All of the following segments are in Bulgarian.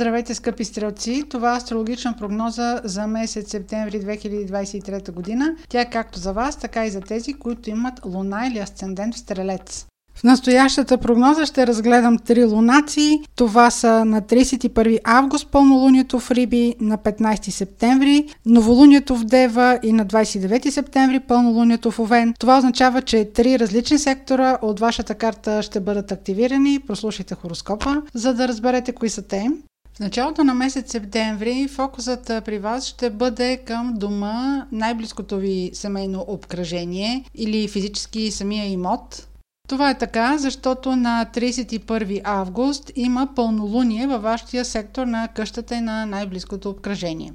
Здравейте, скъпи стрелци! Това е астрологична прогноза за месец септември 2023 година. Тя е както за вас, така и за тези, които имат луна или асцендент в стрелец. В настоящата прогноза ще разгледам три лунации. Това са на 31 август пълнолунието в Риби, на 15 септември новолунието в Дева и на 29 септември пълнолунието в Овен. Това означава, че три различни сектора от вашата карта ще бъдат активирани. Прослушайте хороскопа, за да разберете кои са те. Началото на месец септември фокусът при вас ще бъде към дома, най-близкото ви семейно обкръжение или физически самия имот. Това е така, защото на 31 август има пълнолуние във вашия сектор на къщата и на най-близкото обкръжение.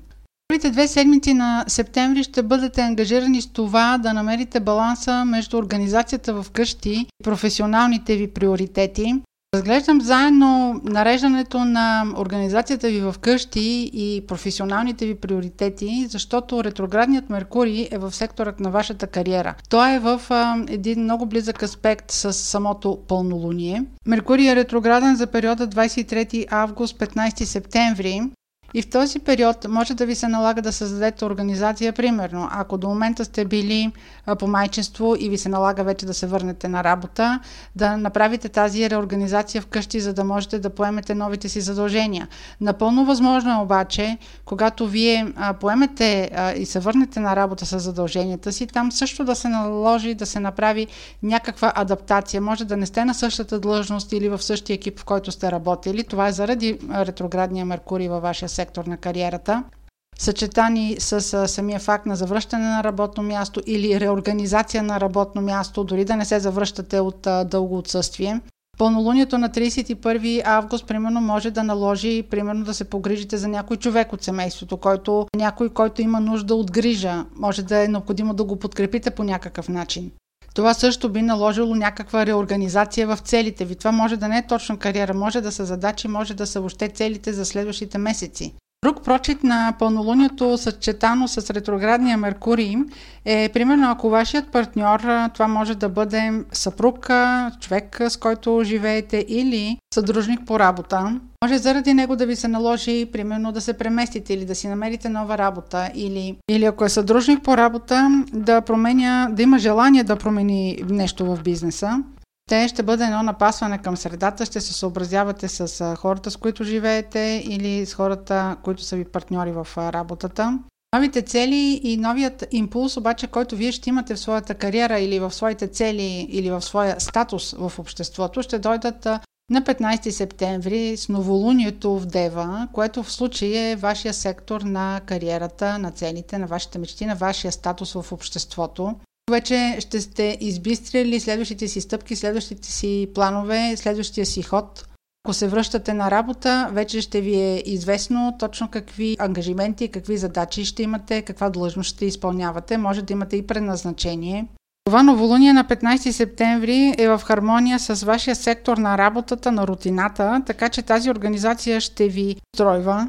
Първите две седмици на септември ще бъдете ангажирани с това да намерите баланса между организацията в къщи и професионалните ви приоритети, Разглеждам заедно нареждането на организацията ви в къщи и професионалните ви приоритети, защото ретроградният Меркурий е в секторът на вашата кариера. Той е в а, един много близък аспект с самото пълнолуние. Меркурий е ретрограден за периода 23 август 15 септември и в този период може да ви се налага да създадете организация, примерно, ако до момента сте били по майчество и ви се налага вече да се върнете на работа, да направите тази реорганизация вкъщи, за да можете да поемете новите си задължения. Напълно възможно е обаче, когато вие поемете и се върнете на работа с задълженията си, там също да се наложи да се направи някаква адаптация. Може да не сте на същата длъжност или в същия екип, в който сте работили. Това е заради ретроградния Меркурий във вашия сектор на кариерата, съчетани с самия факт на завръщане на работно място или реорганизация на работно място, дори да не се завръщате от дълго отсъствие. Пълнолунието на 31 август, примерно, може да наложи, примерно, да се погрижите за някой човек от семейството, който, някой, който има нужда от грижа. Може да е необходимо да го подкрепите по някакъв начин. Това също би наложило някаква реорганизация в целите ви. Това може да не е точно кариера, може да са задачи, може да са въобще целите за следващите месеци. Друг прочит на пълнолунието, съчетано с ретроградния Меркурий, е примерно ако вашият партньор, това може да бъде съпруг, човек с който живеете или съдружник по работа, може заради него да ви се наложи, примерно, да се преместите или да си намерите нова работа, или, или ако е съдружник по работа, да променя, да има желание да промени нещо в бизнеса. Те ще бъде едно напасване към средата, ще се съобразявате с хората, с които живеете или с хората, които са ви партньори в работата. Новите цели и новият импулс, обаче, който вие ще имате в своята кариера или в своите цели или в своя статус в обществото, ще дойдат на 15 септември с новолунието в Дева, което в случай е вашия сектор на кариерата, на целите, на вашите мечти, на вашия статус в обществото. Вече ще сте избистрили следващите си стъпки, следващите си планове, следващия си ход. Ако се връщате на работа, вече ще ви е известно точно какви ангажименти, какви задачи ще имате, каква длъжност ще изпълнявате. Може да имате и предназначение. Това новолуние на 15 септември е в хармония с вашия сектор на работата, на рутината, така че тази организация ще ви стройва,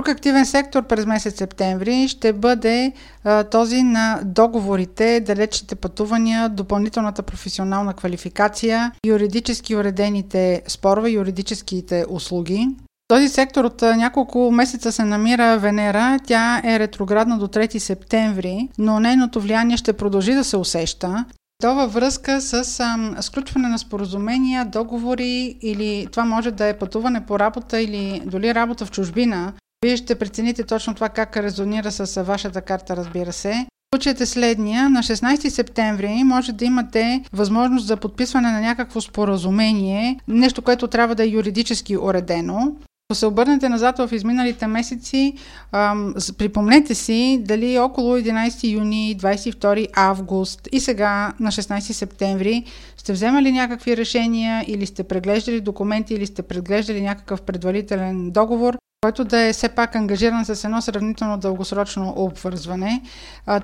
Друг активен сектор през месец септември ще бъде а, този на договорите, далечните пътувания, допълнителната професионална квалификация, юридически уредените спорове, юридическите услуги. Този сектор от няколко месеца се намира Венера. Тя е ретроградна до 3 септември, но нейното влияние ще продължи да се усеща. То във връзка с ам, сключване на споразумения, договори или това може да е пътуване по работа или дори работа в чужбина, вие ще прецените точно това как резонира с вашата карта, разбира се. Случаят е следния. На 16 септември може да имате възможност за подписване на някакво споразумение, нещо, което трябва да е юридически уредено. Ако се обърнете назад в изминалите месеци, ам, припомнете си дали около 11 юни, 22 август и сега на 16 септември сте вземали някакви решения или сте преглеждали документи или сте преглеждали някакъв предварителен договор, който да е все пак ангажиран с едно сравнително дългосрочно обвързване.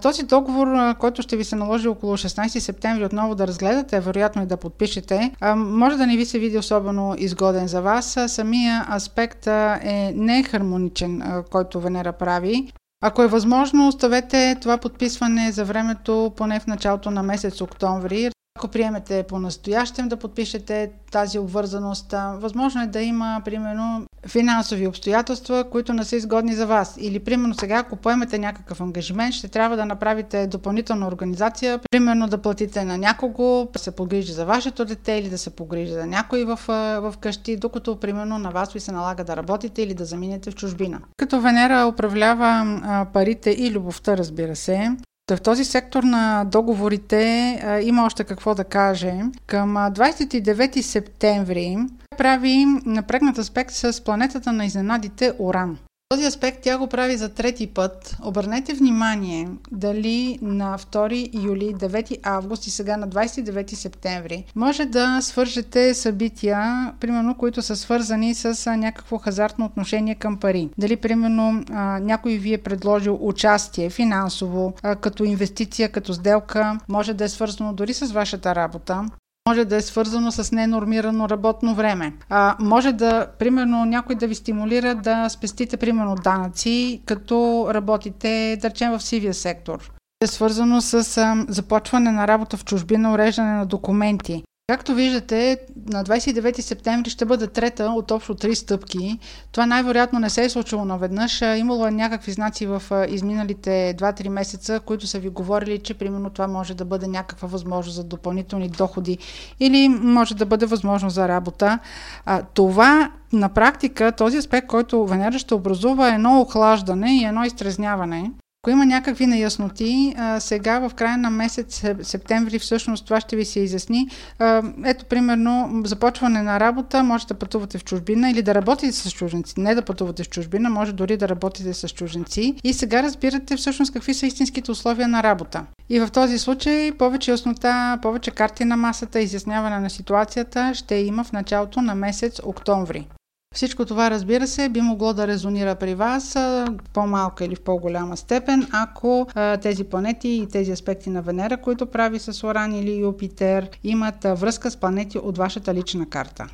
Този договор, който ще ви се наложи около 16 септември отново да разгледате, вероятно и да подпишете, може да не ви се види особено изгоден за вас. Самия аспект е нехармоничен, който Венера прави. Ако е възможно, оставете това подписване за времето поне в началото на месец октомври. Ако приемете по-настоящем да подпишете тази обвързаност, възможно е да има, примерно, финансови обстоятелства, които не са изгодни за вас. Или, примерно, сега, ако поемете някакъв ангажимент, ще трябва да направите допълнителна организация, примерно да платите на някого, да се погрижи за вашето дете или да се погрижи за някой в, в къщи, докато, примерно, на вас ви се налага да работите или да заминете в чужбина. Като Венера управлява парите и любовта, разбира се, в този сектор на договорите а, има още какво да каже. Към 29 септември прави напрегнат аспект с планетата на изненадите Оран. Този аспект тя го прави за трети път. Обърнете внимание дали на 2 юли, 9 август и сега на 29 септември може да свържете събития, примерно, които са свързани с някакво хазартно отношение към пари. Дали, примерно, някой ви е предложил участие финансово, като инвестиция, като сделка, може да е свързано дори с вашата работа може да е свързано с ненормирано работно време. А, може да, примерно, някой да ви стимулира да спестите, примерно, данъци, като работите, да речем, в сивия сектор. Е свързано с а, започване на работа в чужбина, уреждане на документи. Както виждате, на 29 септември ще бъде трета от общо три стъпки. Това най-вероятно не се е случило наведнъж. Имало е някакви знаци в изминалите 2-3 месеца, които са ви говорили, че примерно това може да бъде някаква възможност за допълнителни доходи или може да бъде възможност за работа. Това на практика, този аспект, който Венера ще образува е едно охлаждане и едно изтрезняване. Ако има някакви неясноти, сега в края на месец септември всъщност това ще ви се изясни. Ето, примерно, започване на работа, може да пътувате в чужбина или да работите с чуженци. Не да пътувате в чужбина, може дори да работите с чуженци. И сега разбирате всъщност какви са истинските условия на работа. И в този случай повече яснота, повече карти на масата, изясняване на ситуацията ще има в началото на месец октомври. Всичко това, разбира се, би могло да резонира при вас в по-малка или в по-голяма степен, ако тези планети и тези аспекти на Венера, които прави с Оран или Юпитер, имат връзка с планети от вашата лична карта.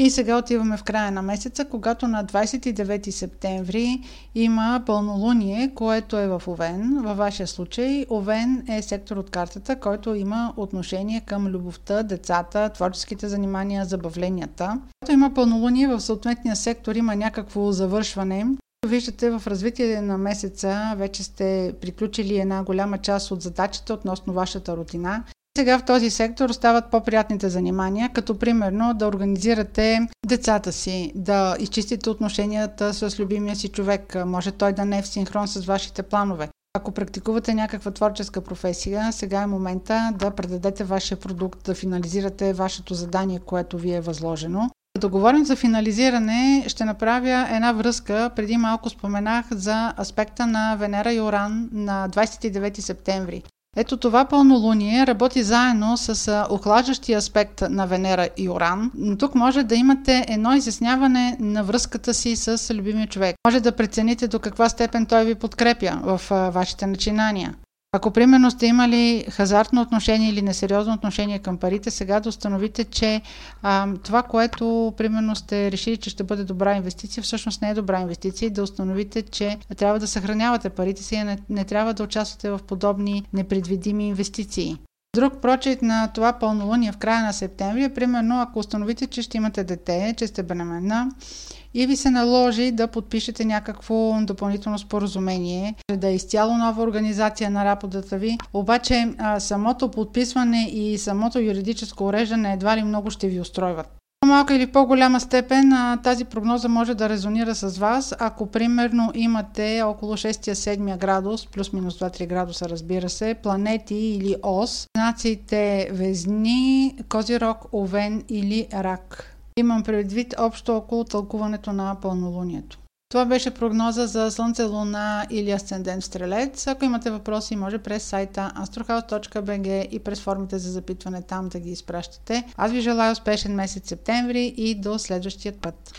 И сега отиваме в края на месеца, когато на 29 септември има пълнолуние, което е в Овен. Във вашия случай Овен е сектор от картата, който има отношение към любовта, децата, творческите занимания, забавленията. Когато има пълнолуние в съответния сектор, има някакво завършване, Виждате в развитие на месеца вече сте приключили една голяма част от задачите относно вашата рутина сега в този сектор стават по-приятните занимания, като примерно да организирате децата си, да изчистите отношенията с любимия си човек. Може той да не е в синхрон с вашите планове. Ако практикувате някаква творческа професия, сега е момента да предадете вашия продукт, да финализирате вашето задание, което ви е възложено. Като говорим за финализиране, ще направя една връзка. Преди малко споменах за аспекта на Венера и Оран на 29 септември. Ето това пълнолуние работи заедно с охлаждащия аспект на Венера и Оран. Тук може да имате едно изясняване на връзката си с любимия човек. Може да прецените до каква степен той ви подкрепя в вашите начинания. Ако примерно сте имали хазартно отношение или несериозно отношение към парите, сега да установите, че а, това, което примерно сте решили, че ще бъде добра инвестиция, всъщност не е добра инвестиция и да установите, че трябва да съхранявате парите си и не, не трябва да участвате в подобни непредвидими инвестиции. Друг прочит на това пълнолуние в края на септември е примерно ако установите, че ще имате дете, че сте бременна и ви се наложи да подпишете някакво допълнително споразумение, да е изцяло нова организация на работата ви. Обаче самото подписване и самото юридическо уреждане едва ли много ще ви устройват. По-малка или по-голяма степен тази прогноза може да резонира с вас, ако примерно имате около 6-7 градус, плюс-минус 2-3 градуса разбира се, планети или ос, знаците Везни, Козирог, Овен или Рак. Имам предвид общо около тълкуването на пълнолунието. Това беше прогноза за Слънце, Луна или Асцендент Стрелец. Ако имате въпроси, може през сайта astrohouse.bg и през формите за запитване там да ги изпращате. Аз ви желая успешен месец септември и до следващия път.